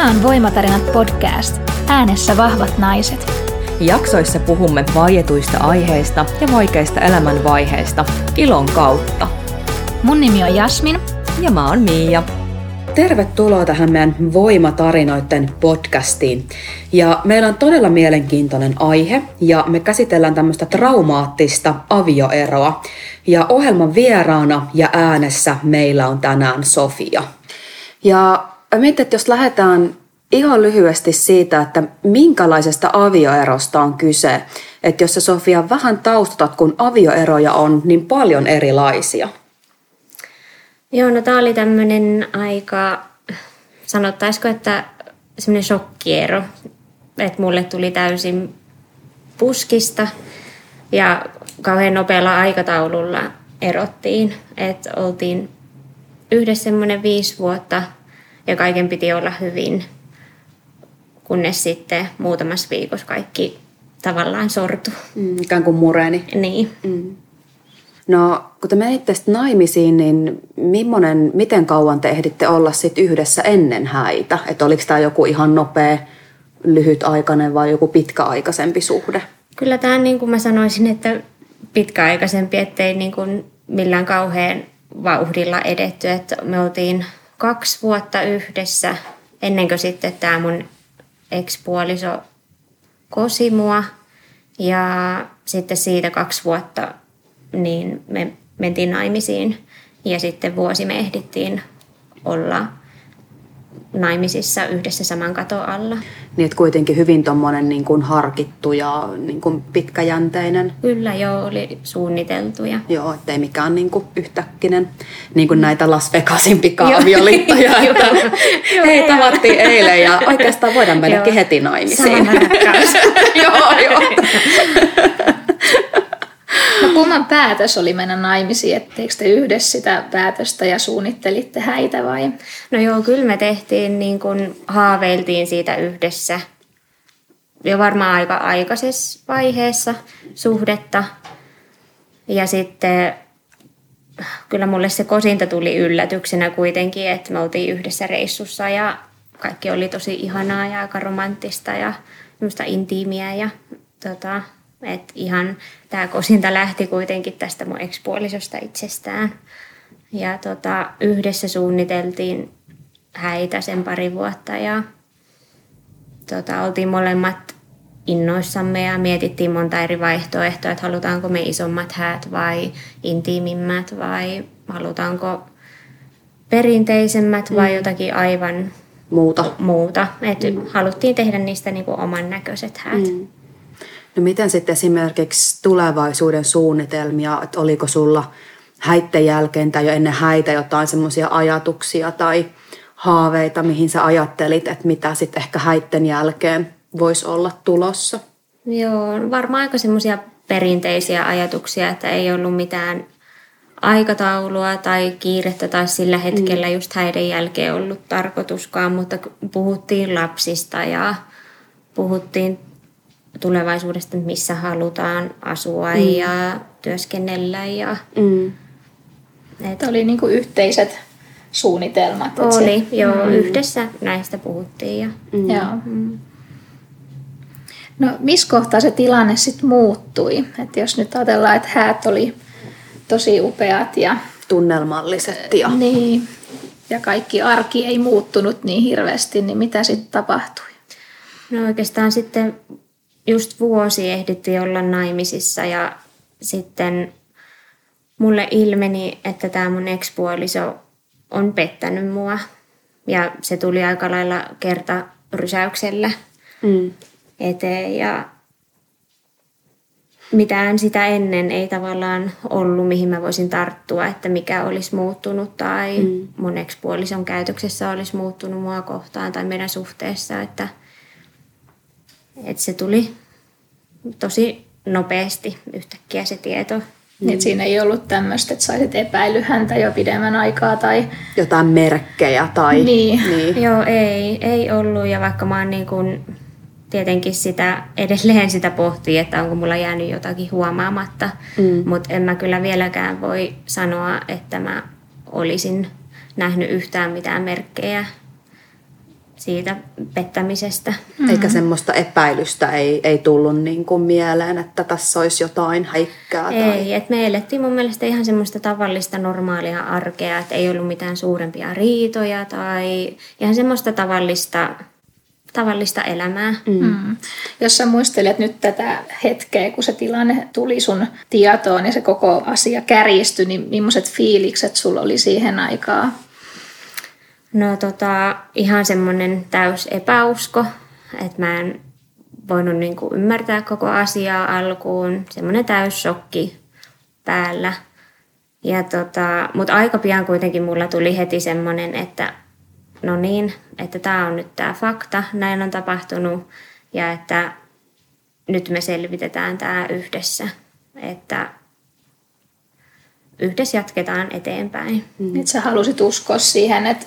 Tämä on Voimatarinat podcast. Äänessä vahvat naiset. Jaksoissa puhumme vaietuista aiheista ja vaikeista elämänvaiheista ilon kautta. Mun nimi on Jasmin. Ja mä oon Miia. Tervetuloa tähän meidän Voimatarinoiden podcastiin. Ja meillä on todella mielenkiintoinen aihe ja me käsitellään tämmöistä traumaattista avioeroa. Ja ohjelman vieraana ja äänessä meillä on tänään Sofia. Ja mietin, että jos lähdetään ihan lyhyesti siitä, että minkälaisesta avioerosta on kyse. Että jos sä Sofia vähän taustatat, kun avioeroja on niin paljon erilaisia. Joo, no tää oli tämmöinen aika, sanottaisiko, että semmoinen shokkiero. Että mulle tuli täysin puskista ja kauhean nopealla aikataululla erottiin. Että oltiin yhdessä semmoinen viisi vuotta ja kaiken piti olla hyvin, kunnes sitten muutamassa viikossa kaikki tavallaan sortu. Mm, ikään kuin mureni. Niin. Mm. No, kun te menitte sitten naimisiin, niin millainen, miten kauan te ehditte olla sit yhdessä ennen häitä? Että oliko tämä joku ihan nopea, lyhytaikainen vai joku pitkäaikaisempi suhde? Kyllä tämä niin kuin mä sanoisin, että pitkäaikaisempi, ettei niin kuin millään kauhean vauhdilla edetty. Että me oltiin kaksi vuotta yhdessä ennen kuin sitten tämä mun ekspuoliso kosi mua. Ja sitten siitä kaksi vuotta niin me mentiin naimisiin ja sitten vuosi me ehdittiin olla naimisissa yhdessä saman katon alla. Niin, että kuitenkin hyvin tuommoinen niin kuin harkittu ja niin kuin pitkäjänteinen. Kyllä joo, oli suunniteltuja. Joo, ettei mikään niin kuin yhtäkkinen, niin kuin näitä Las Vegasin pika-avioliittoja. että hei, tavattiin eilen ja oikeastaan voidaan mennäkin heti naimisiin. joo, joo. No kumman päätös oli mennä naimisiin? Etteikö te yhdessä sitä päätöstä ja suunnittelitte häitä vai? No joo, kyllä me tehtiin niin kuin haaveiltiin siitä yhdessä jo varmaan aika aikaisessa vaiheessa suhdetta. Ja sitten kyllä mulle se kosinta tuli yllätyksenä kuitenkin, että me oltiin yhdessä reissussa ja kaikki oli tosi ihanaa ja aika romanttista ja intiimiä ja tota, et ihan tämä kosinta lähti kuitenkin tästä mun ekspuolisosta itsestään. Ja tota, yhdessä suunniteltiin häitä sen pari vuotta ja tota, oltiin molemmat innoissamme ja mietittiin monta eri vaihtoehtoa, että halutaanko me isommat häät vai intiimimmät vai halutaanko perinteisemmät vai mm. jotakin aivan muuta. muuta. Et mm. Haluttiin tehdä niistä niinku oman näköiset häät. Mm. No miten sitten esimerkiksi tulevaisuuden suunnitelmia, että oliko sulla häitten jälkeen tai jo ennen häitä jotain semmoisia ajatuksia tai haaveita, mihin sä ajattelit, että mitä sitten ehkä häitten jälkeen voisi olla tulossa? Joo, varmaan aika semmoisia perinteisiä ajatuksia, että ei ollut mitään aikataulua tai kiirettä tai sillä hetkellä mm. just häiden jälkeen ollut tarkoituskaan, mutta puhuttiin lapsista ja puhuttiin tulevaisuudesta, missä halutaan asua mm. ja työskennellä. Ja, mm. et, oli niinku yhteiset suunnitelmat. Oli, se, joo. Mm. Yhdessä näistä puhuttiin. Ja, mm. Joo. Mm. No missä kohtaa se tilanne sitten muuttui? Et jos nyt ajatellaan, että häät oli tosi upeat ja... Tunnelmalliset ja... Niin, ja kaikki arki ei muuttunut niin hirveästi, niin mitä sitten tapahtui? No oikeastaan sitten just vuosi ehdittiin olla naimisissa ja sitten mulle ilmeni, että tämä mun ekspuoliso on pettänyt mua. Ja se tuli aika lailla kerta rysäyksellä mm. eteen ja mitään sitä ennen ei tavallaan ollut, mihin mä voisin tarttua, että mikä olisi muuttunut tai mm. mun ekspuolison käytöksessä olisi muuttunut mua kohtaan tai meidän suhteessa, että – että se tuli tosi nopeasti yhtäkkiä se tieto. Mm. Et siinä ei ollut tämmöistä, että saisit epäily häntä jo pidemmän aikaa tai... Jotain merkkejä tai... Niin. niin. Joo, ei, ei ollut ja vaikka mä oon niin kun, tietenkin sitä, edelleen sitä pohtii, että onko mulla jäänyt jotakin huomaamatta, mm. mutta en mä kyllä vieläkään voi sanoa, että mä olisin nähnyt yhtään mitään merkkejä siitä pettämisestä. Mm-hmm. Eikä semmoista epäilystä ei, ei tullut niin kuin mieleen, että tässä olisi jotain häikkää? Tai... Ei, että me elettiin mun mielestä ihan semmoista tavallista normaalia arkea, että ei ollut mitään suurempia riitoja tai ihan semmoista tavallista tavallista elämää. Mm. Mm. Jos sä muistelet nyt tätä hetkeä, kun se tilanne tuli sun tietoon ja se koko asia kärjistyi, niin millaiset fiilikset sulla oli siihen aikaan? No tota, ihan semmoinen täys epäusko, että mä en voinut niinku ymmärtää koko asiaa alkuun. Semmoinen täys shokki päällä. Ja tota, mutta aika pian kuitenkin mulla tuli heti semmoinen, että no niin, että tämä on nyt tämä fakta, näin on tapahtunut ja että nyt me selvitetään tämä yhdessä, että yhdessä jatketaan eteenpäin. Mm. Että sä halusit uskoa siihen, että,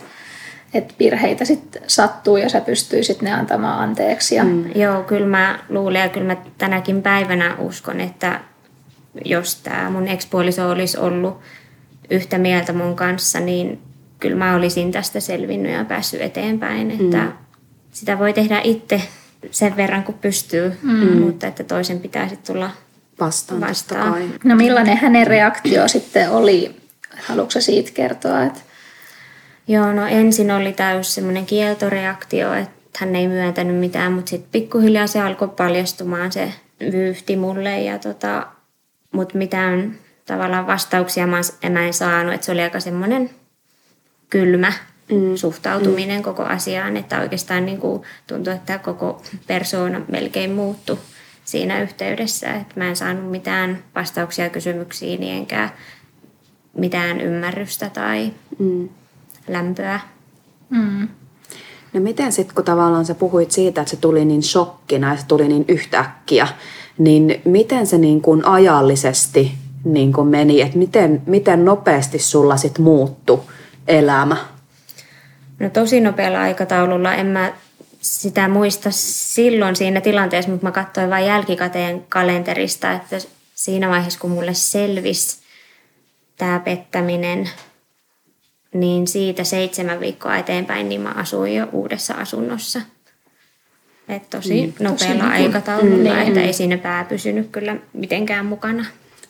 että virheitä sitten sattuu ja sä pystyisit ne antamaan anteeksi. Ja... Mm. Joo, kyllä mä luulen ja kyllä mä tänäkin päivänä uskon, että jos tämä mun ekspuoliso olisi ollut yhtä mieltä mun kanssa, niin kyllä mä olisin tästä selvinnyt ja päässyt eteenpäin. Että mm. Sitä voi tehdä itse sen verran, kun pystyy, mm. mutta että toisen pitää sitten tulla vastaan. vastaan. No millainen hänen reaktio sitten oli? Haluatko siitä kertoa? Että... Joo, no ensin oli täys semmoinen kieltoreaktio, että hän ei myöntänyt mitään, mutta sitten pikkuhiljaa se alkoi paljastumaan se vyyhti mulle ja tota, mutta mitään tavallaan vastauksia mä en saanut, että se oli aika semmoinen kylmä mm. suhtautuminen mm. koko asiaan, että oikeastaan niin kuin tuntui, että koko persoona melkein muuttui siinä yhteydessä, että mä en saanut mitään vastauksia kysymyksiin enkä mitään ymmärrystä tai mm. Lämpöä. Mm. No miten sitten, kun tavallaan sä puhuit siitä, että se tuli niin shokkina ja se tuli niin yhtäkkiä, niin miten se niin kuin ajallisesti niin kuin meni, että miten, miten nopeasti sulla sitten muuttui elämä? No tosi nopealla aikataululla. En mä sitä muista silloin siinä tilanteessa, mutta mä katsoin vain jälkikäteen kalenterista, että siinä vaiheessa kun mulle selvisi tämä pettäminen, niin siitä seitsemän viikkoa eteenpäin niin mä asuin jo uudessa asunnossa. että tosi mm, nopealla tosi aikataululla, mm, että ei siinä pää pysynyt kyllä mitenkään mukana.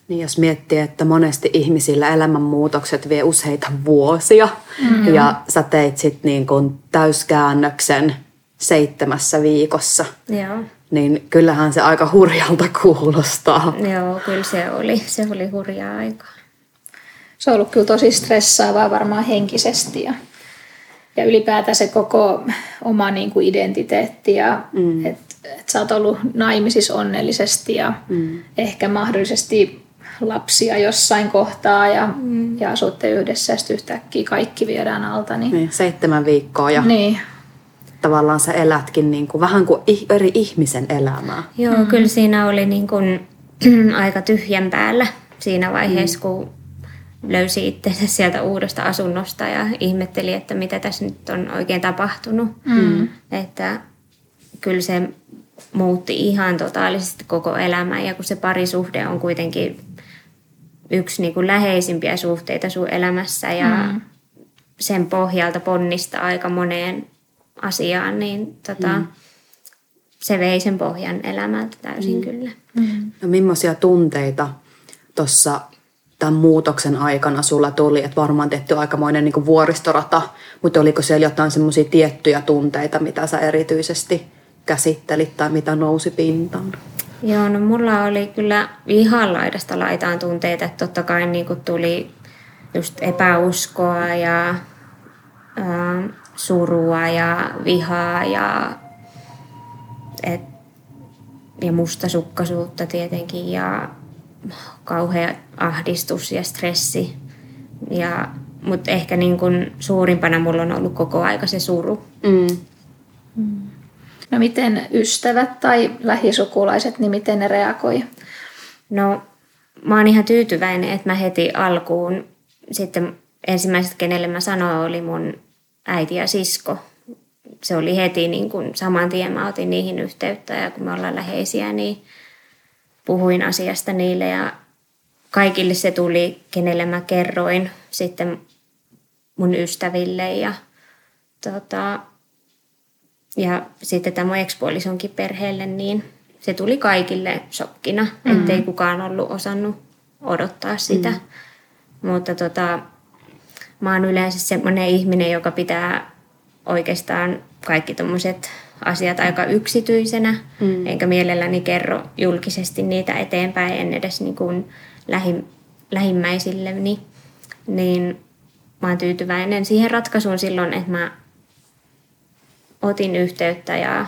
Niin jos miettii, että monesti ihmisillä elämänmuutokset vie useita vuosia mm-hmm. ja sä teit sitten niin kuin täyskäännöksen seitsemässä viikossa, Joo. niin kyllähän se aika hurjalta kuulostaa. Joo, kyllä se oli. Se oli hurjaa aikaa. Se on ollut kyllä tosi stressaavaa varmaan henkisesti ja, ja ylipäätään se koko oma niin kuin identiteetti ja mm. että et sä oot ollut naimisissa onnellisesti ja mm. ehkä mahdollisesti lapsia jossain kohtaa ja, mm. ja asutte yhdessä ja sitten yhtäkkiä kaikki viedään alta. Niin, niin seitsemän viikkoa ja niin. tavallaan sä elätkin niin kuin, vähän kuin eri ihmisen elämää. Joo, mm. kyllä siinä oli niin kuin, aika tyhjän päällä siinä vaiheessa, mm. kun löysi itsensä sieltä uudesta asunnosta ja ihmetteli, että mitä tässä nyt on oikein tapahtunut. Mm. Että kyllä se muutti ihan totaalisesti koko elämää ja kun se parisuhde on kuitenkin yksi niin kuin läheisimpiä suhteita sun elämässä ja mm. sen pohjalta ponnista aika moneen asiaan, niin tota, mm. se vei sen pohjan elämältä täysin mm. kyllä. Mm. No millaisia tunteita tuossa tämän muutoksen aikana sulla tuli, että varmaan tehty aikamoinen niin vuoristorata, mutta oliko siellä jotain semmoisia tiettyjä tunteita, mitä sä erityisesti käsittelit tai mitä nousi pintaan? Joo, no mulla oli kyllä ihan laidasta laitaan tunteita, että totta kai niin kuin tuli just epäuskoa ja ää, surua ja vihaa ja, et, ja mustasukkaisuutta tietenkin ja kauhea ahdistus ja stressi. Ja, mutta ehkä niin kuin suurimpana mulla on ollut koko aika se suru. Mm. Mm. No miten ystävät tai lähisukulaiset, niin miten ne reagoi? No mä oon ihan tyytyväinen, että mä heti alkuun sitten ensimmäiset, kenelle mä sanoin, oli mun äiti ja sisko. Se oli heti niin kuin saman tien mä otin niihin yhteyttä ja kun me ollaan läheisiä, niin puhuin asiasta niille ja kaikille se tuli, kenelle mä kerroin sitten mun ystäville ja tota, ja sitten tämä mun ekspuolisonkin perheelle, niin se tuli kaikille shokkina, mm. ettei kukaan ollut osannut odottaa sitä. Mm. Mutta tota, mä oon yleensä semmoinen ihminen, joka pitää oikeastaan kaikki tommoset asiat aika yksityisenä, mm. enkä mielelläni kerro julkisesti niitä eteenpäin, en edes niin kuin lähi, lähimmäisilleni, niin mä oon tyytyväinen siihen ratkaisuun silloin, että mä otin yhteyttä ja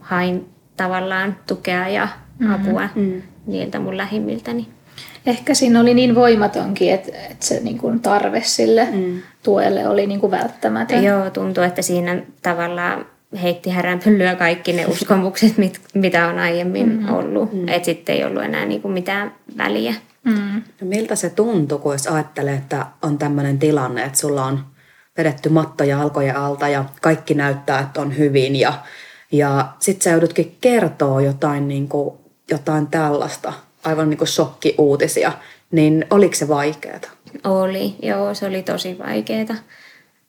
hain tavallaan tukea ja mm-hmm. apua mm. niiltä mun lähimmiltäni. Ehkä siinä oli niin voimatonkin, että, että se niin kuin tarve sille mm. tuelle oli niin kuin välttämätön. Joo, tuntuu, että siinä tavallaan heitti häränpyllyä kaikki ne uskomukset, mit, mitä on aiemmin mm-hmm. ollut. Mm. Että sitten ei ollut enää niin kuin mitään väliä. Mm. No miltä se tuntui, kun jos ajattelee, että on tämmöinen tilanne, että sulla on vedetty matto jalkojen alta ja kaikki näyttää, että on hyvin ja, ja sit sä joudutkin kertoa jotain, niin kuin, jotain tällaista, aivan niin kuin shokkiuutisia, niin oliko se vaikeaa? Oli, joo, se oli tosi vaikeaa.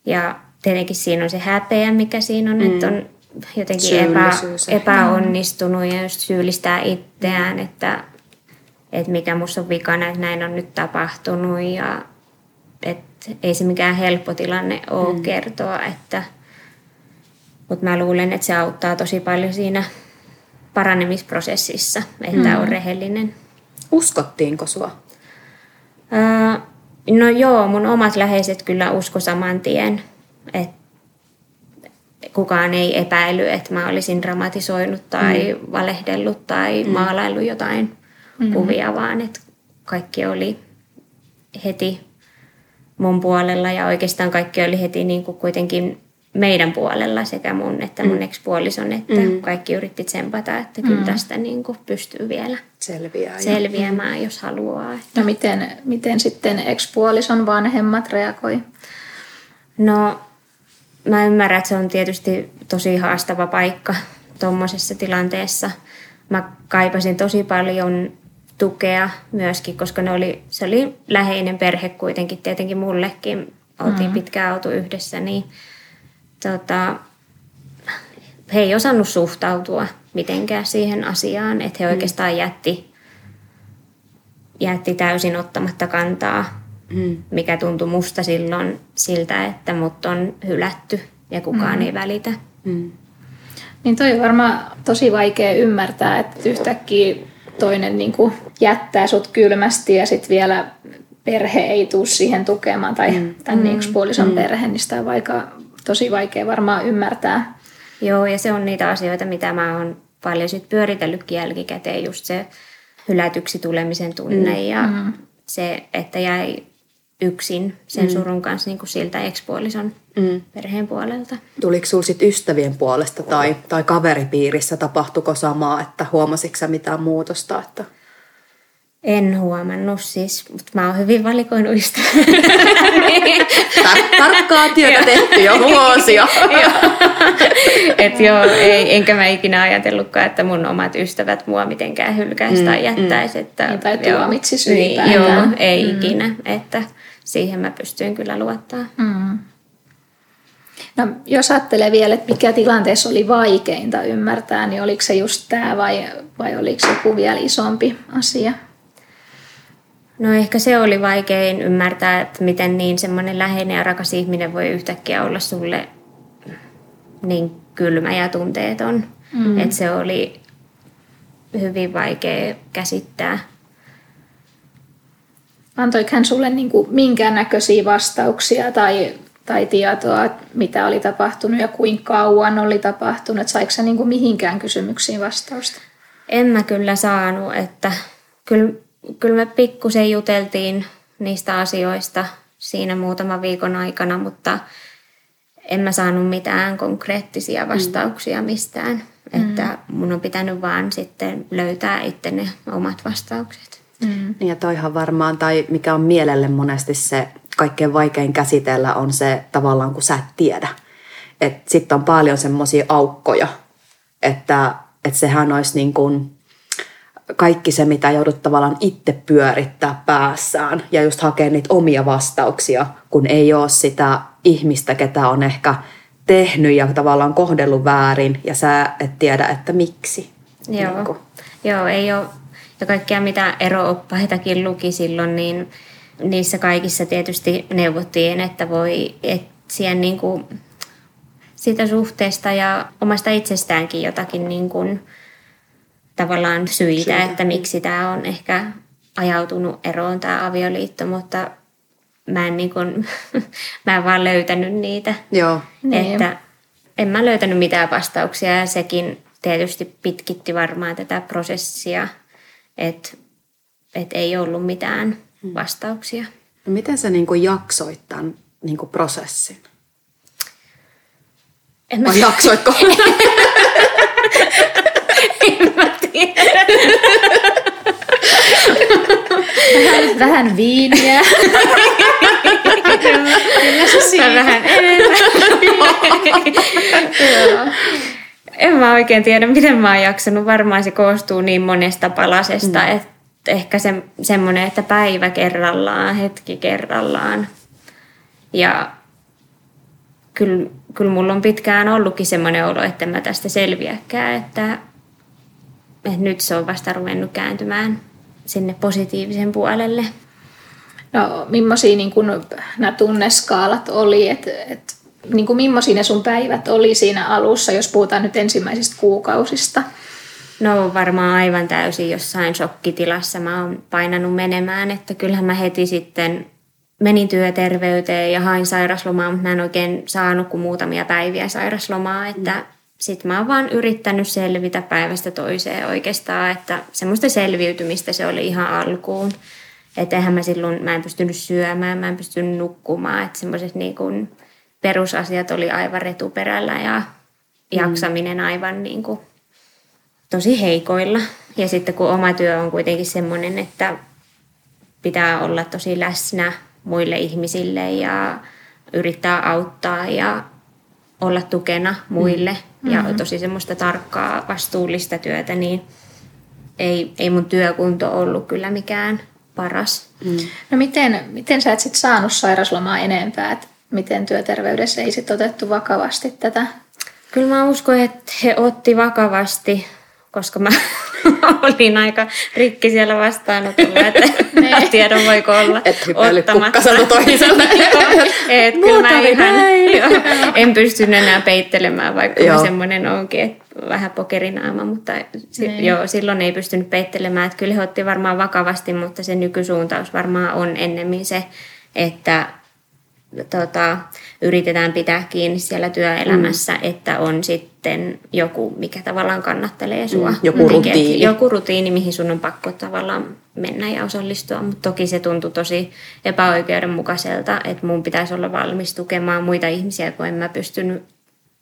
Ja tietenkin siinä on se häpeä, mikä siinä on, mm. että on jotenkin epä, epäonnistunut ja just syyllistää itseään, että, että mikä musta on vikana, että näin on nyt tapahtunut ja että ei se mikään helppo tilanne ole mm. kertoa, että mutta mä luulen, että se auttaa tosi paljon siinä paranemisprosessissa, että mm. on rehellinen. Uskottiinko sua? Öö, no joo, mun omat läheiset kyllä usko saman tien että kukaan ei epäily, että mä olisin dramatisoinut tai mm. valehdellut tai mm. maalaillut jotain mm. kuvia, vaan että kaikki oli heti mun puolella ja oikeastaan kaikki oli heti niin kuin kuitenkin meidän puolella sekä mun että mun mm. ekspuolison, että mm. kaikki yritti tsempata, että kyllä mm. tästä niin kuin pystyy vielä Selviää, selviämään, mm. jos haluaa. Että. No miten, miten sitten ekspuolison vanhemmat reagoi? No mä ymmärrän, että se on tietysti tosi haastava paikka tuommoisessa tilanteessa. Mä kaipasin tosi paljon tukea myöskin, koska ne oli, se oli läheinen perhe kuitenkin tietenkin mullekin. Oltiin mm-hmm. pitkään oltu yhdessä, niin tota, he ei osannut suhtautua mitenkään siihen asiaan, että he mm. oikeastaan jätti, jätti täysin ottamatta kantaa mm. mikä tuntui musta silloin siltä, että mut on hylätty ja kukaan mm. ei välitä. Mm. Niin toi on varmaan tosi vaikea ymmärtää, että yhtäkkiä toinen niin kuin jättää sut kylmästi ja sitten vielä perhe ei tule siihen tukemaan tai mm. tämän mm. puolison mm. perhe, niin sitä on vaikka, tosi vaikea varmaan ymmärtää. Joo, ja se on niitä asioita, mitä mä oon paljon sit pyöritellytkin jälkikäteen, just se hylätyksi tulemisen tunne mm. ja mm. se, että jäi yksin sen mm. surun kanssa niin kuin siltä ekspuolison mm. perheen puolelta. Tuliko sinulla ystävien puolesta tai, tai kaveripiirissä, tapahtuiko samaa, että huomasitko sä mitään muutosta? Että... En huomannut siis, mutta mä oon hyvin valikoinut ystäviä. Tar- tarkkaa työtä tehty jo vuosia. Et joo, ei, enkä mä ikinä ajatellutkaan, että mun omat ystävät mua mitenkään hylkäisi mm, tai jättäisi. Mm. Että, tai tuomitsisi niin, Joo, ei mm. ikinä. Että siihen mä pystyin kyllä luottaa. Mm. No, jos ajattelee vielä, että mikä tilanteessa oli vaikeinta ymmärtää, niin oliko se just tämä vai, vai oliko se joku vielä isompi asia? No ehkä se oli vaikein ymmärtää, että miten niin semmoinen läheinen ja rakas ihminen voi yhtäkkiä olla sulle niin kylmä ja tunteeton. Mm. Että se oli hyvin vaikea käsittää. Antoiko hän sulle niin kuin minkäännäköisiä vastauksia tai, tai tietoa, mitä oli tapahtunut ja kuinka kauan oli tapahtunut? Saiko sä niin kuin mihinkään kysymyksiin vastausta? En mä kyllä saanut, että kyllä, kyllä me pikkusen juteltiin niistä asioista siinä muutaman viikon aikana, mutta en mä saanut mitään konkreettisia mm. vastauksia mistään. Mm. Että mun on pitänyt vaan sitten löytää itse ne omat vastaukset. Mm. Ja toihan varmaan, tai mikä on mielelle monesti se kaikkein vaikein käsitellä, on se tavallaan, kun sä et tiedä. Että sitten on paljon semmoisia aukkoja, että, että sehän olisi niin kuin kaikki se, mitä joudut tavallaan itse pyörittää päässään ja just hakea niitä omia vastauksia, kun ei ole sitä ihmistä, ketä on ehkä tehnyt ja tavallaan kohdellut väärin ja sä et tiedä, että miksi. Joo, Niin. Joo ei ole. Ja kaikkia mitä erooppaitakin luki silloin, niin niissä kaikissa tietysti neuvottiin, että voi etsiä niin kuin siitä suhteesta ja omasta itsestäänkin jotakin niin kuin tavallaan syitä, Syitä. että miksi tämä on ehkä ajautunut eroon tämä avioliitto, mutta mä en, niin kuin, mä en vaan löytänyt niitä. Joo. Niin. Että en mä löytänyt mitään vastauksia ja sekin tietysti pitkitti varmaan tätä prosessia, että et ei ollut mitään vastauksia. No miten sä niin kuin jaksoit tämän niin kuin prosessin? En mä, Vai jaksoitko? Vähän, vähän viiniä. Kyllä se siinä. vähän enemmän. En mä oikein tiedä, miten mä oon jaksanut. Varmaan se koostuu niin monesta palasesta, mm. että ehkä se, semmoinen, että päivä kerrallaan, hetki kerrallaan. Ja kyllä, kyllä mulla on pitkään ollutkin semmoinen olo, että mä tästä selviäkään, että nyt se on vasta ruvennut kääntymään sinne positiivisen puolelle. No, millaisia niin kun, nämä tunneskaalat oli, että et, niin kuin millaisia ne sun päivät oli siinä alussa, jos puhutaan nyt ensimmäisistä kuukausista? No varmaan aivan täysin jossain shokkitilassa mä oon painanut menemään, että kyllähän mä heti sitten menin työterveyteen ja hain sairaslomaa, mutta mä en oikein saanut kuin muutamia päiviä sairaslomaa, että mm. Sitten mä oon vaan yrittänyt selvitä päivästä toiseen oikeastaan, että semmoista selviytymistä se oli ihan alkuun. Että eihän mä silloin, mä en pystynyt syömään, mä en pystynyt nukkumaan, että semmoiset niin kuin perusasiat oli aivan retuperällä ja jaksaminen aivan niin kuin tosi heikoilla. Ja sitten kun oma työ on kuitenkin semmoinen, että pitää olla tosi läsnä muille ihmisille ja yrittää auttaa ja olla tukena muille mm-hmm. Ja tosi semmoista tarkkaa vastuullista työtä, niin ei, ei mun työkunto ollut kyllä mikään paras. Mm. No miten, miten sä et sit saanut sairaslomaa enempää? Et miten työterveydessä ei sit otettu vakavasti tätä? Kyllä mä uskon, että he otti vakavasti, koska mä olin aika rikki siellä vastaanotolla, että mä tiedon voiko olla Et ottamatta. toiselle. Et kyllä mä ihan, joo, en pystynyt enää peittelemään, vaikka Joo. mä semmoinen onkin, että vähän pokerinaama, mutta si- Niin. joo, silloin ei pystynyt peittelemään. Että kyllä he otti varmaan vakavasti, mutta se nykysuuntaus varmaan on ennemmin se, että tota, yritetään pitää kiinni siellä työelämässä, mm. että on sitten joku, mikä tavallaan kannattelee sua. Mm, joku että rutiini. Joku rutiini, mihin sun on pakko tavallaan mennä ja osallistua, mutta toki se tuntui tosi epäoikeudenmukaiselta, että mun pitäisi olla valmis tukemaan muita ihmisiä, kun en mä pystynyt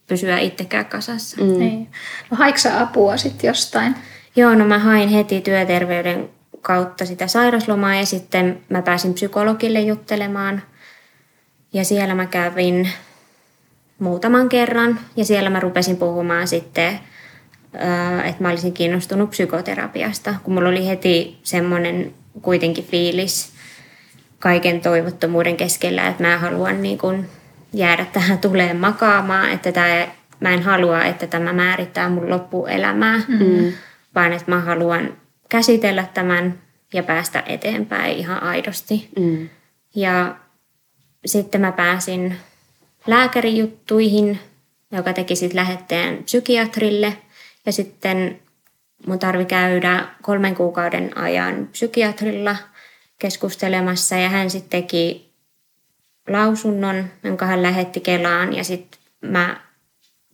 pysyä itsekään kasassa. Mm. Niin. No haiko sä apua sitten jostain? Joo, no mä hain heti työterveyden kautta sitä sairaslomaa ja sitten mä pääsin psykologille juttelemaan. Ja siellä mä kävin muutaman kerran ja siellä mä rupesin puhumaan sitten, ää, että mä olisin kiinnostunut psykoterapiasta, kun mulla oli heti semmoinen kuitenkin fiilis kaiken toivottomuuden keskellä, että mä haluan niin kuin jäädä tähän tuleen makaamaan, että tämä, mä en halua, että tämä määrittää mun loppuelämää, mm. vaan että mä haluan käsitellä tämän ja päästä eteenpäin ihan aidosti. Mm. Ja sitten mä pääsin lääkärijuttuihin, joka teki sitten lähetteen psykiatrille. Ja sitten mun tarvi käydä kolmen kuukauden ajan psykiatrilla keskustelemassa. Ja hän sitten teki lausunnon, jonka hän lähetti Kelaan. Ja sitten mä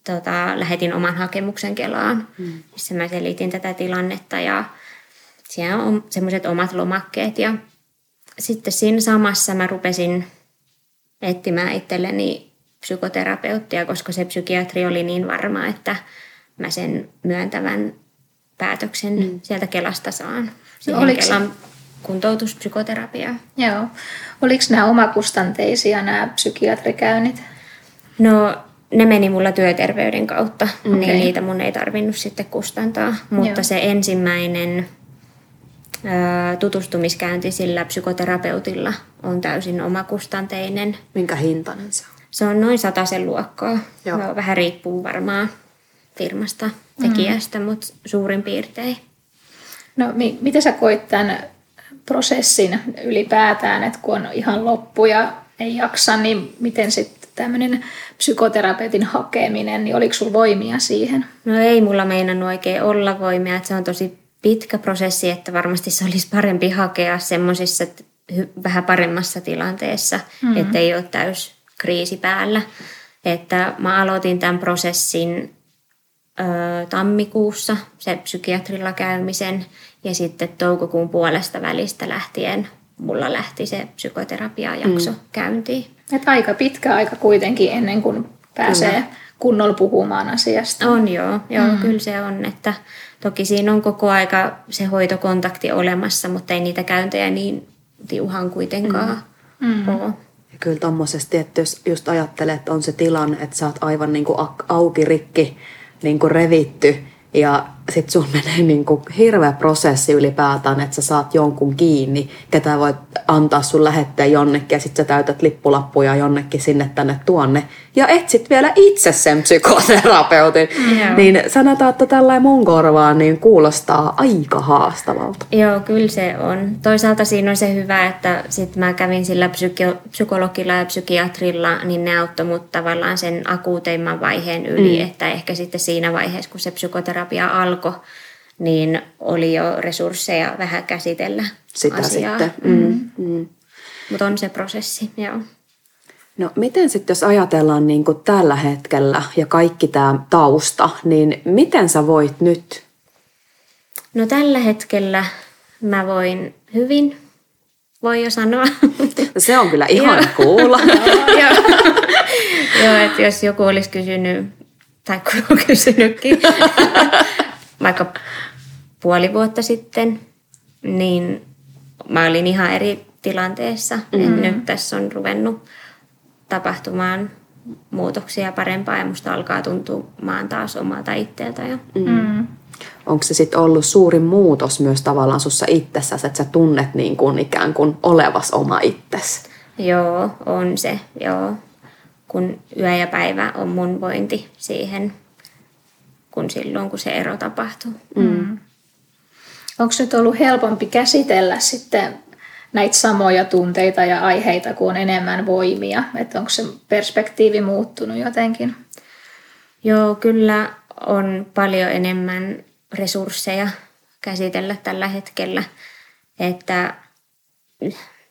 tota, lähetin oman hakemuksen Kelaan, mm. missä mä selitin tätä tilannetta. Ja siellä on semmoiset omat lomakkeet. Ja sitten siinä samassa mä rupesin etsimään itselleni psykoterapeuttia, koska se psykiatri oli niin varma, että mä sen myöntävän päätöksen mm. sieltä Kelasta saan. Siihen oliko Kelan kuntoutuspsykoterapiaa. Joo. Oliko nämä omakustanteisia nämä psykiatrikäynnit? No ne meni mulla työterveyden kautta, okay. Niin niitä mun ei tarvinnut sitten kustantaa. Mutta Joo. se ensimmäinen tutustumiskäynti sillä psykoterapeutilla on täysin omakustanteinen. Minkä hintainen se on? Se on noin sen luokkaa. Joo. Vähän riippuu varmaan firmasta, tekijästä, mm. mutta suurin piirtein. No mi- miten sä koit tämän prosessin ylipäätään, että kun on ihan loppu ja ei jaksa, niin miten sitten tämmöinen psykoterapeutin hakeminen, niin oliko sulla voimia siihen? No ei mulla meinannut oikein olla voimia, että se on tosi pitkä prosessi, että varmasti se olisi parempi hakea semmoisissa vähän paremmassa tilanteessa, mm-hmm. että ei ole täys kriisi päällä. Että mä aloitin tämän prosessin ö, tammikuussa, se psykiatrilla käymisen, ja sitten toukokuun puolesta välistä lähtien mulla lähti se psykoterapiajakso mm. käyntiin. Et aika pitkä aika kuitenkin ennen kuin pääsee kyllä. Kunnolla puhumaan asiasta. On joo, joo mm. kyllä se on. Että toki siinä on koko aika se hoitokontakti olemassa, mutta ei niitä käyntejä niin tiuhan kuitenkaan mm. Mm. ole. Ja kyllä tuommoisesti, että jos just ajattelet, että on se tilanne, että sä oot aivan niin kuin auki rikki, niin kuin revitty ja sitten sun menee niin kuin hirveä prosessi ylipäätään, että sä saat jonkun kiinni, ketä voit antaa sun lähetteen jonnekin ja sitten sä täytät lippulappuja jonnekin sinne tänne tuonne. Ja etsit vielä itse sen psykoterapeutin. Mm. Niin sanotaan, että tällainen mun korvaan niin kuulostaa aika haastavalta. Joo, kyllä se on. Toisaalta siinä on se hyvä, että sitten mä kävin sillä psyki- psykologilla ja psykiatrilla, niin ne auttoi mut tavallaan sen akuuteimman vaiheen yli, mm. että ehkä sitten siinä vaiheessa, kun se psykoterapia alkoi, niin oli jo resursseja vähän käsitellä Sitä asiaa. sitten. Mm. Mm. Mutta on se prosessi, joo. No miten sitten, jos ajatellaan niin kuin tällä hetkellä ja kaikki tämä tausta, niin miten sä voit nyt? No tällä hetkellä mä voin hyvin, voi jo sanoa. Se on kyllä ihan kuulla. Joo, että jos joku olisi kysynyt, tai kun on kysynytkin, vaikka puoli vuotta sitten, niin mä olin ihan eri tilanteessa. Mm-hmm. Nyt tässä on ruvennut tapahtumaan muutoksia parempaa ja musta alkaa tuntumaan taas omalta itteeltä. Ja... Mm. Onko se sitten ollut suuri muutos myös tavallaan sussa itsessäsi, että sä tunnet niin kuin ikään kuin olevas oma itsesi? Joo, on se, joo. Kun yö ja päivä on mun vointi siihen, kun silloin kun se ero tapahtuu. Mm. Onko nyt ollut helpompi käsitellä sitten näitä samoja tunteita ja aiheita, kun on enemmän voimia? Että onko se perspektiivi muuttunut jotenkin? Joo, kyllä on paljon enemmän resursseja käsitellä tällä hetkellä. Että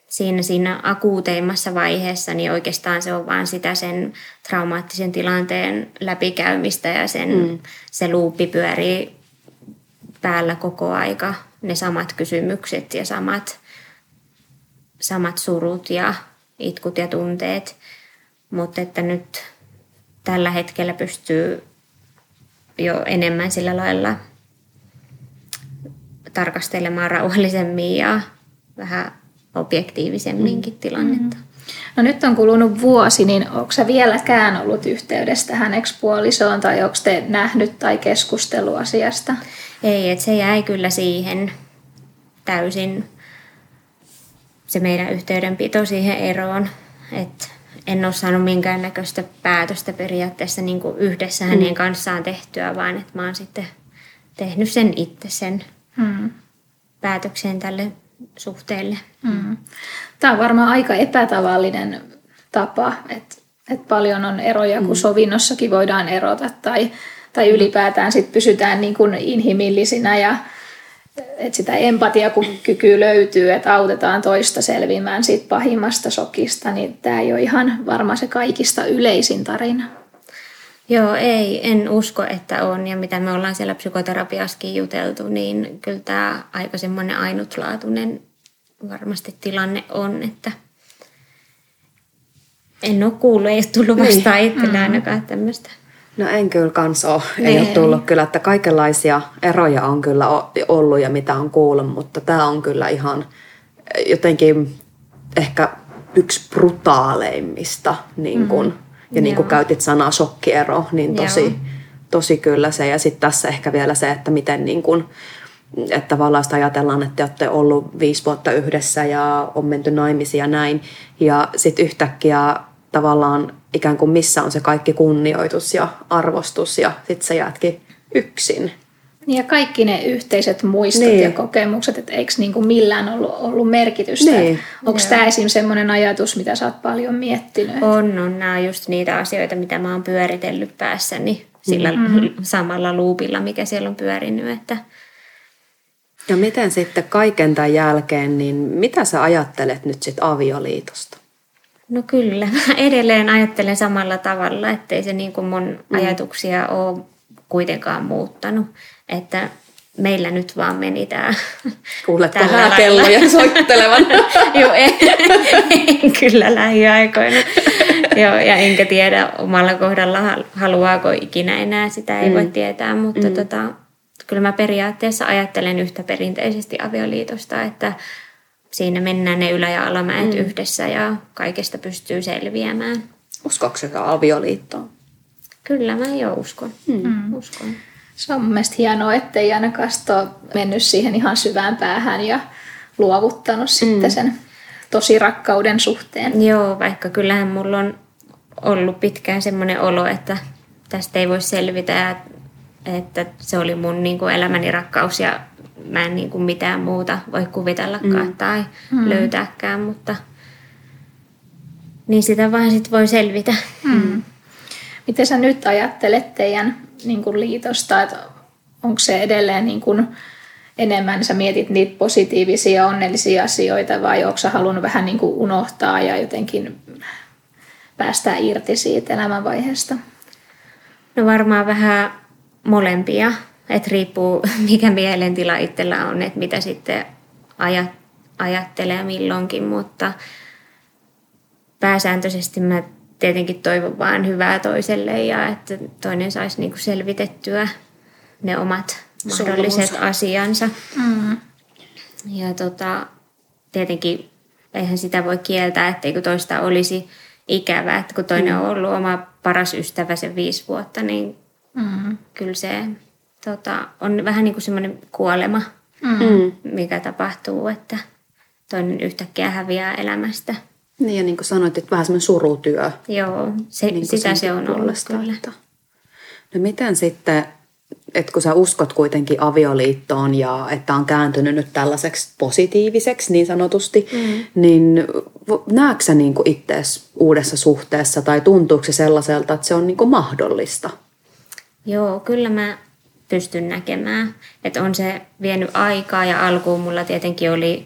siinä, siinä akuuteimmassa vaiheessa, niin oikeastaan se on vain sitä sen traumaattisen tilanteen läpikäymistä ja sen, mm. se luuppi pyörii päällä koko aika. Ne samat kysymykset ja samat samat surut ja itkut ja tunteet, mutta että nyt tällä hetkellä pystyy jo enemmän sillä lailla tarkastelemaan rauhallisemmin ja vähän objektiivisemminkin mm. tilannetta. Mm. No nyt on kulunut vuosi, niin onko sä vieläkään ollut yhteydessä tähän ekspuolisoon tai onko te nähnyt tai keskustelu asiasta? Ei, että se jäi kyllä siihen täysin se meidän yhteydenpito siihen eroon. Että en ole saanut minkäännäköistä päätöstä periaatteessa niin kuin yhdessä mm. hänen kanssaan tehtyä, vaan että mä oon sitten tehnyt sen itse sen mm. päätöksen tälle suhteelle. Mm. Tämä on varmaan aika epätavallinen tapa, että, että paljon on eroja, kun mm. sovinnossakin voidaan erota tai, tai ylipäätään sit pysytään niin kuin inhimillisinä ja että sitä empatiakykyä löytyy, että autetaan toista selviämään siitä pahimmasta shokista, niin tämä ei ole ihan varmaan se kaikista yleisin tarina. Joo, ei, en usko, että on. Ja mitä me ollaan siellä psykoterapiaskin juteltu, niin kyllä tämä aika semmoinen ainutlaatuinen varmasti tilanne on, että en ole kuullut, ei ole tullut vastaan niin. itselle mm. ainakaan tämmöistä. No en kyllä kans ole. Ei ole niin. tullut kyllä, että kaikenlaisia eroja on kyllä ollut ja mitä on kuullut, mutta tämä on kyllä ihan jotenkin ehkä yksi brutaaleimmista niin kun, mm. Ja niin kuin käytit sanaa shokkiero, niin tosi, Joo. tosi kyllä se. Ja sitten tässä ehkä vielä se, että miten niin kun, että tavallaan sitä ajatellaan, että te olette ollut viisi vuotta yhdessä ja on menty naimisiin ja näin. Ja sitten yhtäkkiä tavallaan ikään kuin missä on se kaikki kunnioitus ja arvostus ja sit sä jäätkin yksin. Niin ja kaikki ne yhteiset muistot Niin. ja kokemukset, että eikö niin kuin millään ollut, ollut merkitystä? Niin. Onko tämä esim. semmoinen ajatus, mitä sä oot paljon miettinyt? On, on. Nämä on just niitä asioita, mitä mä oon pyöritellyt päässäni sillä mm-hmm. samalla luupilla, mikä siellä on pyörinyt. Että Ja miten sitten kaiken tämän jälkeen, niin mitä sä ajattelet nyt sit avioliitosta? No kyllä, mä edelleen ajattelen samalla tavalla, ettei se niin kuin mun ajatuksia ole kuitenkaan muuttanut. Että meillä nyt vaan meni tämä Kuuletko tällä hääkelloja soittelevan? Joo, en, en kyllä lähiaikoina. Joo, ja enkä tiedä omalla kohdalla hal- haluaako ikinä enää, sitä ei mm. voi tietää, mutta mm. tota, kyllä mä periaatteessa ajattelen yhtä perinteisesti avioliitosta, että siinä mennään ne ylä- ja alamäet mm. yhdessä ja kaikesta pystyy selviämään. Sä avioliittoon? Kyllä mä jo uskon. Mm. uskon. Se on mun mielestä hienoa, ettei ainakaan mennyt siihen ihan syvään päähän ja luovuttanut sitten sen tosi rakkauden suhteen. Joo, vaikka kyllähän mulla on ollut pitkään semmoinen olo, että tästä ei voi selvitä ja että se oli mun niin kuin elämäni rakkaus ja mä en niin kuin mitään muuta voi kuvitellakaan mm. tai mm. löytääkään, mutta niin sitä vaan sit voi selvitä. Mm. Miten sä nyt ajattelet teidän niin kuin liitosta, että onko se edelleen niin kuin enemmän sä mietit niitä positiivisia onnellisia asioita vai onko sä halunnut vähän niin kuin unohtaa ja jotenkin päästää irti siitä elämänvaiheesta? No varmaan vähän molempia, että riippuu mikä mielentila itsellä on, että mitä sitten ajat, ajattelee milloinkin, mutta pääsääntöisesti mä tietenkin toivon vaan hyvää toiselle ja että toinen saisi niinku selvitettyä ne omat mahdolliset asiansa. Mm. Ja tota, tietenkin eihän sitä voi kieltää, etteikö toista olisi ikävää, että kun toinen on ollut oma paras ystävä sen viisi vuotta, niin Mm. kyllä se tota, on vähän niin kuin semmoinen kuolema, Mm. mikä tapahtuu, että toinen yhtäkkiä häviää elämästä. Niin ja niin kuin sanoit, että vähän semmoinen surutyö. Joo, se, niin sitä se on ollut kyllä. Että. No miten sitten, että kun sä uskot kuitenkin avioliittoon ja että on kääntynyt nyt tällaiseksi positiiviseksi niin sanotusti, mm. niin näetkö sä niin itseäsi uudessa suhteessa tai tuntuuko se sellaiselta, että se on niin kuin mahdollista? Joo, kyllä mä pystyn näkemään. Että on se vienyt aikaa ja alkuun mulla tietenkin oli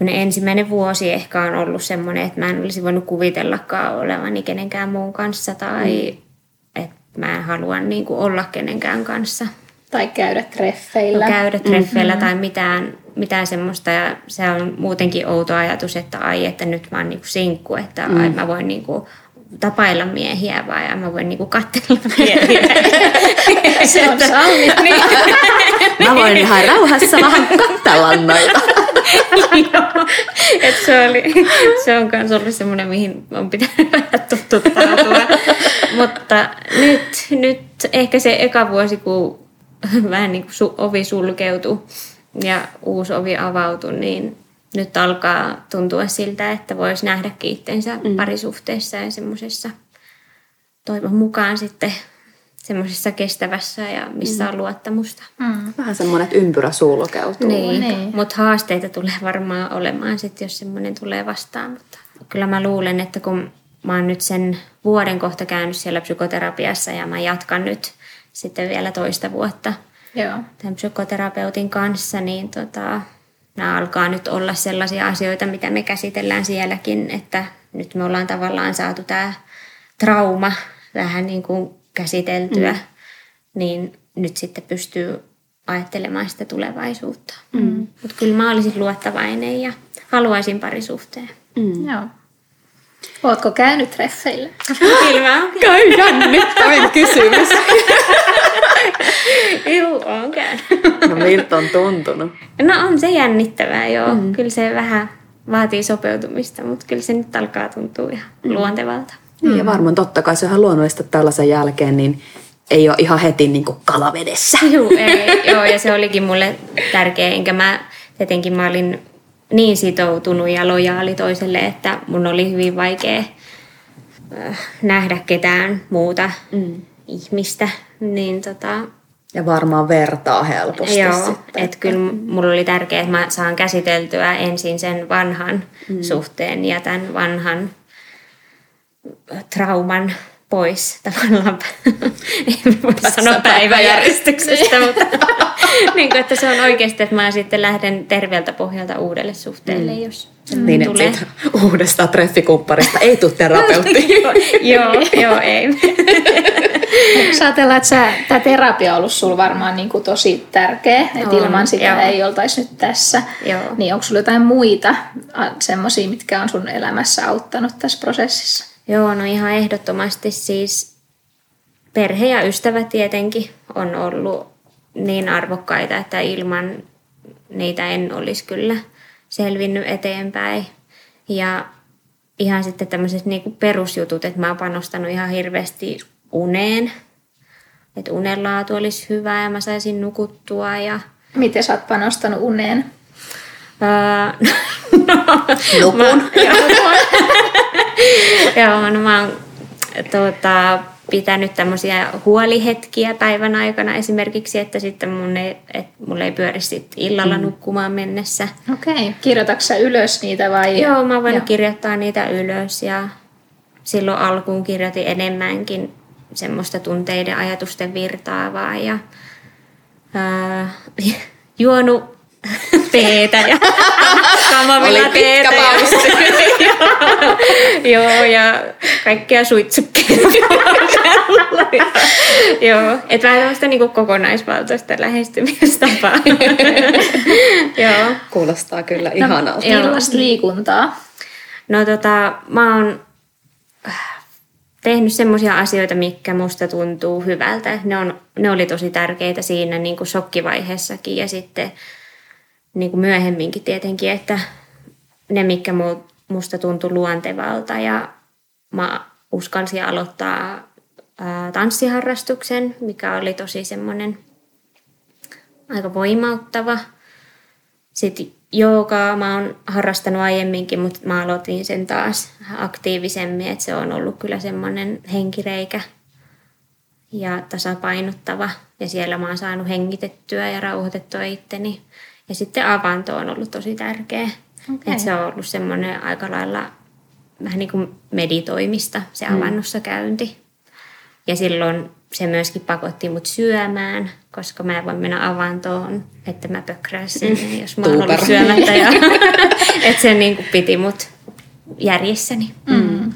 ensimmäinen vuosi ehkä on ollut semmoinen, että mä en olisi voinut kuvitellakaan olevani kenenkään muun kanssa tai mm. että mä en halua niin kuin olla kenenkään kanssa. Tai käydä treffeillä. käydä treffeillä mm-hmm. tai mitään, mitään semmoista. Ja se on muutenkin outo ajatus, että ai, että nyt mä oon niinku sinkku, että mm. ai, mä voin niinku tapailla miehiä vai ai, mä voin niinku katsella miehiä. Se on sallittu. niin. Mä voin ihan rauhassa vähän katsella noita. Et se, oli, se on myös ollut semmoinen, mihin on pitänyt vähän totuttautua. Mutta nyt, nyt ehkä se eka vuosi, kun vähän niin kuin su, ovi sulkeutui ja uusi ovi avautui, niin nyt alkaa tuntua siltä, että voisi nähdäkin itsensä mm. parisuhteessa ja semmoisessa toivon mukaan sitten semmoisessa kestävässä ja missä on luottamusta. Mm. Vähän semmoinen, että ympyrä sulkeutuu. Niin, Niin. mutta haasteita tulee varmaan olemaan sit, jos semmoinen tulee vastaan. Mutta kyllä mä luulen, että kun mä oon nyt sen vuoden kohta käynyt siellä psykoterapiassa ja mä jatkan nyt sitten vielä toista vuotta Joo. tämän psykoterapeutin kanssa, niin tota, nämä alkaa nyt olla sellaisia asioita, mitä me käsitellään sielläkin, että nyt me ollaan tavallaan saatu tämä trauma vähän niin kuin käsiteltyä, mm. niin nyt sitten pystyy ajattelemaan sitä tulevaisuutta. Mm. Mutta kyllä mä olisin luottavainen ja haluaisin parisuhteen. Mm. Joo. Ootko käynyt treffeillä? Kyllä Käy jännittävin kysymys. Juu, oon käynyt. No miltä on tuntunut? No on se jännittävää, joo. Mm. Kyllä se vähän vaatii sopeutumista, mutta kyllä se nyt alkaa tuntua ihan mm. luontevalta. Niin, ja varmaan totta kai se on ihan luonnollista tällaisen jälkeen, niin ei ole ihan heti niin kuin kalavedessä. Joo, ei, joo, ja se olikin mulle tärkeä, enkä mä, tietenkin mä olin niin sitoutunut ja lojaali toiselle, että mun oli hyvin vaikea äh, nähdä ketään muuta mm. ihmistä, niin tota, Ja varmaan vertaa helposti Joo, sitten. että kyllä mulla oli tärkeää, että mä saan käsiteltyä ensin sen vanhan mm. suhteen ja tämän vanhan trauman pois tavallaan. Ei voi sanoa päiväjärjestyksestä, mutta niin kuin, että se on oikeasti, että mä sitten lähden terveeltä pohjalta uudelle suhteelle, mm. jos Niin, että tulee. siitä uudesta treffikumpparista ei tule terapeutti. joo, joo, ei. Jos ajatellaan, että sä, tämä terapia on ollut sulla varmaan niin kuin tosi tärkeä, että On, ilman sitä joo. ei oltaisi nyt tässä. Joo. Niin onko sulla jotain muita semmoisia, mitkä on sun elämässä auttanut tässä prosessissa? Joo, no ihan ehdottomasti siis perhe ja ystävät tietenkin on ollut niin arvokkaita, että ilman niitä en olisi kyllä selvinnyt eteenpäin. Ja ihan sitten tämmöiset niinku perusjutut, että mä oon panostanut ihan hirveästi uneen. Että unenlaatu olisi hyvä ja mä saisin nukuttua ja Miten sä oot panostanut uneen? Öö, Nukun. Mä, joo, no mä oon tuota, pitänyt tämmöisiä huolihetkiä päivän aikana esimerkiksi, että sitten mun ei, et mulla ei pyöri sit illalla nukkumaan mennessä. Okei. Okay. Kirjoitatko sä ylös niitä vai? Joo, mä voin Joo. kirjoittaa niitä ylös ja silloin alkuun kirjoitin enemmänkin semmoista tunteiden ajatusten virtaavaa ja ää, juonut teetä ja kamomilla pitkä teetä. Ja, joo, ja kaikkia suitsukkeita. joo, että vähän tämmöistä niinku kokonaisvaltaista lähestymistapaa. joo. Kuulostaa kyllä ihanalta. Joo. Millaista liikuntaa? No tota, mä oon äh, tehnyt semmoisia asioita, mikä musta tuntuu hyvältä. Ne, on, ne oli tosi tärkeitä siinä niin kuin shokkivaiheessakin ja sitten niin kuin myöhemminkin tietenkin, että ne, mikä mu- musta tuntui luontevalta ja mä uskalsin aloittaa ää, tanssiharrastuksen, mikä oli tosi semmoinen aika voimauttava. Sitten joogaa mä oon harrastanut aiemminkin, mutta mä aloitin sen taas aktiivisemmin, että se on ollut kyllä semmoinen henkireikä ja tasapainottava. Ja siellä mä oon saanut hengitettyä ja rauhoitettua itteni. Ja sitten avanto on ollut tosi tärkeä. Okei. Että se on ollut semmoinen aika lailla vähän niin kuin meditoimista, se avannossa käynti. Ja silloin se myöskin pakotti mut syömään, koska mä en voi mennä avantoon, että mä pökräisin, sinne, jos mä oon ollut syömättä. Ja, että se niin kuin piti mut järjissäni. Mm.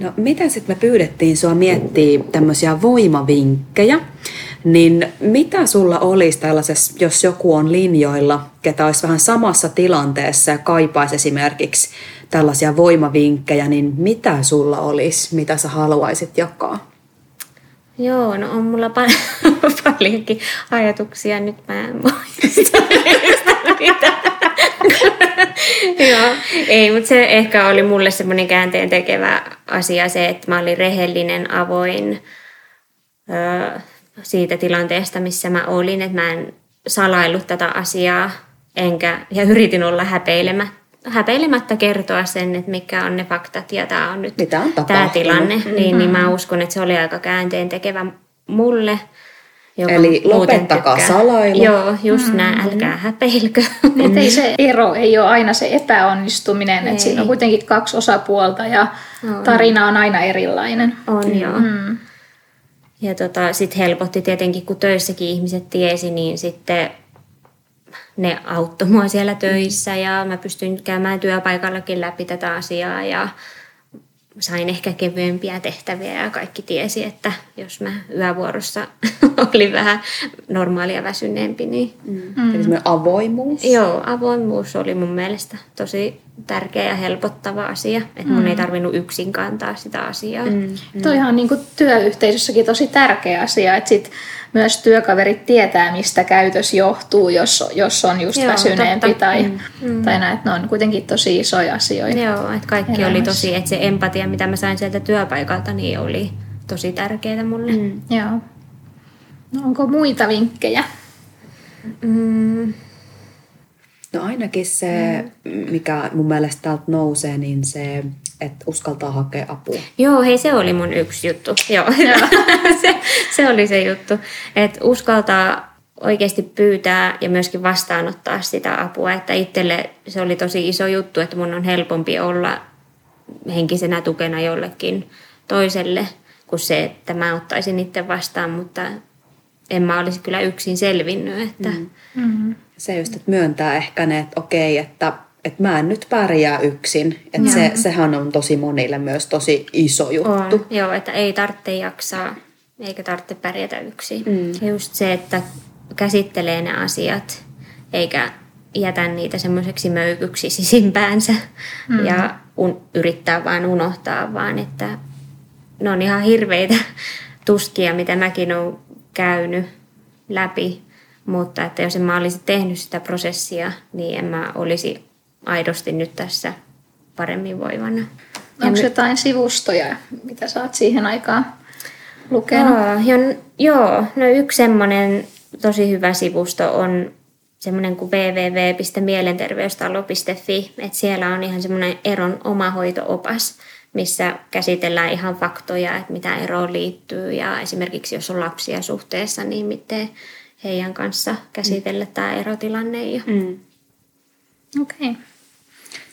No miten sitten me pyydettiin sua miettiä tämmöisiä voimavinkkejä, niin mitä sulla olisi tällaisessa, jos joku on linjoilla, ketä olisi vähän samassa tilanteessa ja kaipaisi esimerkiksi tällaisia voimavinkkejä, niin mitä sulla olisi, mitä sä haluaisit jakaa? Joo, no on mulla pal- paljonkin ajatuksia. Nyt mä en muista. Joo, ei, mutta se ehkä oli mulle semmoinen käänteen tekevä asia se, että mä olin rehellinen, avoin öö, siitä tilanteesta, missä mä olin, että mä en salaillut tätä asiaa enkä, ja yritin olla häpeilemättä häpeilemättä kertoa sen, että mikä on ne faktat ja tämä on nyt Mitä on tämä tilanne, niin, niin mä uskon, että se oli aika käänteen tekevä mulle. Joka Eli lopettakaa salailu. Joo, just mm. näin, älkää häpeilkö. Että ei se ero ei ole aina se epäonnistuminen, että siinä on kuitenkin kaksi osapuolta ja tarina on aina erilainen. On joo. Mm. Ja tota, sitten helpotti tietenkin, kun töissäkin ihmiset tiesi, niin sitten ne auttoi mua siellä töissä ja mä pystyin käymään työpaikallakin läpi tätä asiaa ja sain ehkä kevyempiä tehtäviä ja kaikki tiesi, että jos mä yövuorossa olin vähän normaalia väsyneempi, niin Mm. Eli semmoinen avoimuus. Joo, avoimuus oli mun mielestä tosi tärkeä ja helpottava asia. Että mun ei tarvinnut yksin kantaa sitä asiaa. Mm. Mm. Toihan on niin kuin työyhteisössäkin tosi tärkeä asia, että sit myös työkaverit tietää, mistä käytös johtuu, jos, jos on just Joo, väsyneempi totta. tai, tai näin. että Ne on kuitenkin tosi isoja asioita. Joo, että kaikki oli Elämässä. tosi, että se empatia, mitä mä sain sieltä työpaikalta, niin oli tosi tärkeää mulle. Mm. Joo. No, onko muita vinkkejä? Mm. No ainakin se, mikä mun mielestä täältä nousee, niin se että uskaltaa hakea apua. Joo, hei se oli mun yksi juttu. Joo, se, se oli se juttu. Että uskaltaa oikeasti pyytää ja myöskin vastaanottaa sitä apua. Että itselle se oli tosi iso juttu, että mun on helpompi olla henkisenä tukena jollekin toiselle kuin se, että mä ottaisin itse vastaan, mutta en mä olisi kyllä yksin selvinnyt. Että... Mm. Mm-hmm. Se just, että myöntää ehkä ne, että okei, että, että mä en nyt pärjää yksin. Että se, sehän on tosi monille myös tosi iso juttu. On, joo, että ei tarvitse jaksaa eikä tarvitse pärjätä yksin. Mm. Ja just se, että käsittelee ne asiat eikä jätä niitä semmoiseksi möykyksi sisimpäänsä mm. ja un, yrittää vaan unohtaa, vaan että ne on ihan hirveitä tuskia, mitä mäkin olen käynyt läpi, mutta että jos en mä olisi tehnyt sitä prosessia, niin en mä olisi aidosti nyt tässä paremmin voivana. Onko jotain sivustoja, mitä sä oot siihen aikaan lukenut? Joo, jo, joo no yksi semmoinen tosi hyvä sivusto on semmoinen kuin www.mielenterveystalo.fi, että siellä on ihan semmoinen eron omahoito-opas, missä käsitellään ihan faktoja, että mitä eroon liittyy ja esimerkiksi jos on lapsia suhteessa, niin miten heidän kanssa käsitellä mm. tämä erotilanne. Ja... Mm. Okei. Okay.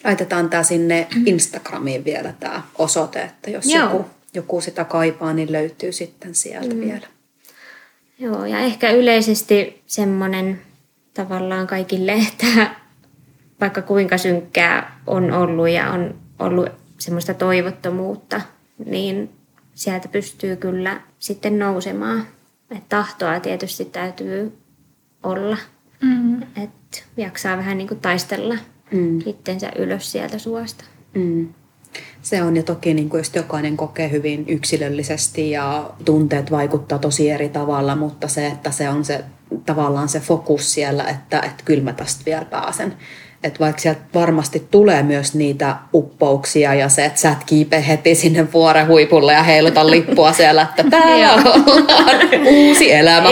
Laitetaan tämä sinne Instagramiin vielä tämä osoite, että jos joku, joku sitä kaipaa, niin löytyy sitten sieltä mm. vielä. Joo, ja ehkä yleisesti semmoinen tavallaan kaikille, että vaikka kuinka synkkää on ollut ja on ollut semmoista toivottomuutta, niin sieltä pystyy kyllä sitten nousemaan. Et tahtoa tietysti täytyy olla, mm. että jaksaa vähän niin kuin taistella mm. itsensä ylös sieltä suosta. Mm. Se on ja toki niin kuin just jokainen kokee hyvin yksilöllisesti ja tunteet vaikuttaa tosi eri tavalla, mutta se, että se on se tavallaan se fokus siellä, että, että kyllä mä tästä vielä pääsen. Että vaikka sieltä varmasti tulee myös niitä uppouksia ja se, että sä et kiipe heti sinne vuoren huipulle ja heiluta lippua siellä, että täällä on uusi elämä.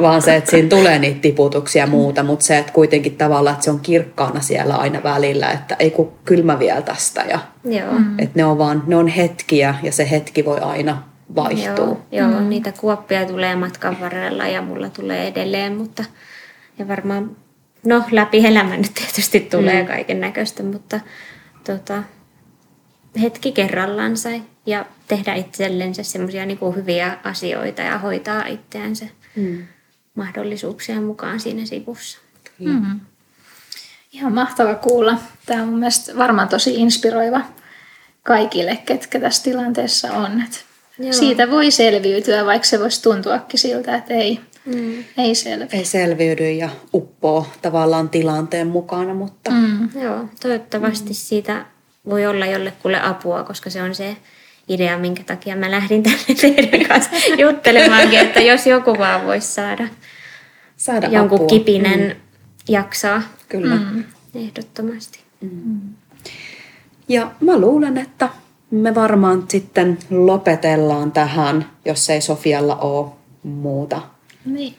Vaan se, että siinä tulee niitä tiputuksia ja muuta, mutta se, että kuitenkin tavallaan, että se on kirkkaana siellä aina välillä, että ei kun kylmä vielä tästä. Ja, Joo. Että ne on vaan, ne on hetkiä ja se hetki voi aina vaihtua. Joo, joo mm. niitä kuoppia tulee matkan varrella ja mulla tulee edelleen, mutta ja varmaan no läpi elämän nyt tietysti tulee mm. kaiken näköistä, mutta tota, hetki kerrallansa ja tehdä itsellensä semmoisia niin hyviä asioita ja hoitaa itseänsä mm. mahdollisuuksien mukaan siinä sivussa. Mm. Ihan mahtava kuulla. Tämä on mun mielestä varmaan tosi inspiroiva kaikille, ketkä tässä tilanteessa on. siitä voi selviytyä, vaikka se voisi tuntuakin siltä, että ei, Mm. Ei selviä. Ei selviydy ja uppoo tavallaan tilanteen mukana, mutta... Mm. Joo, toivottavasti mm. siitä voi olla jollekulle apua, koska se on se idea, minkä takia mä lähdin tänne teidän kanssa juttelemaankin, että jos joku vaan voisi saada, saada jonkun apua. kipinen mm. jaksaa. Kyllä. Mm. Ehdottomasti. Mm. Ja mä luulen, että me varmaan sitten lopetellaan tähän, jos ei Sofialla ole muuta niin.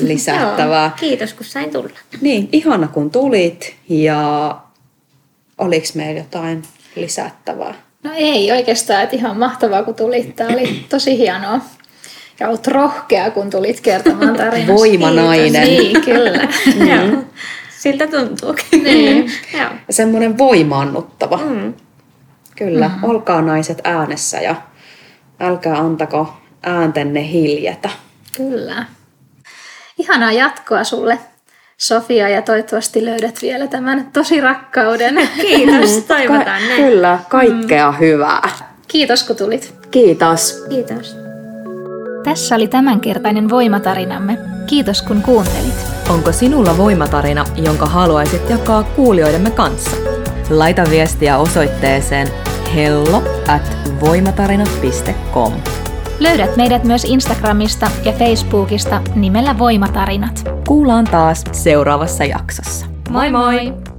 lisättävää. Joo, kiitos kun sain tulla. Niin, ihana kun tulit ja oliko meillä jotain lisättävää? No ei oikeastaan, että ihan mahtavaa kun tulit. Tämä oli tosi hienoa. Ja olet rohkea, kun tulit kertomaan tarinasta. Voimanainen. Niin, kyllä. mm. Siltä tuntuukin. Niin. Semmoinen voimaannuttava. Mm. Kyllä, mm. olkaa naiset äänessä ja älkää antako ääntenne hiljätä. Kyllä. Ihanaa jatkoa sulle, Sofia, ja toivottavasti löydät vielä tämän tosi rakkauden. Kiitos, toivotaan Ka- Kyllä, kaikkea mm. hyvää. Kiitos kun tulit. Kiitos. Kiitos. Tässä oli tämänkertainen voimatarinamme. Kiitos kun kuuntelit. Onko sinulla voimatarina, jonka haluaisit jakaa kuulijoidemme kanssa? Laita viestiä osoitteeseen hello at voimatarinat.com. Löydät meidät myös Instagramista ja Facebookista nimellä Voimatarinat. Kuullaan taas seuraavassa jaksossa. Moi moi!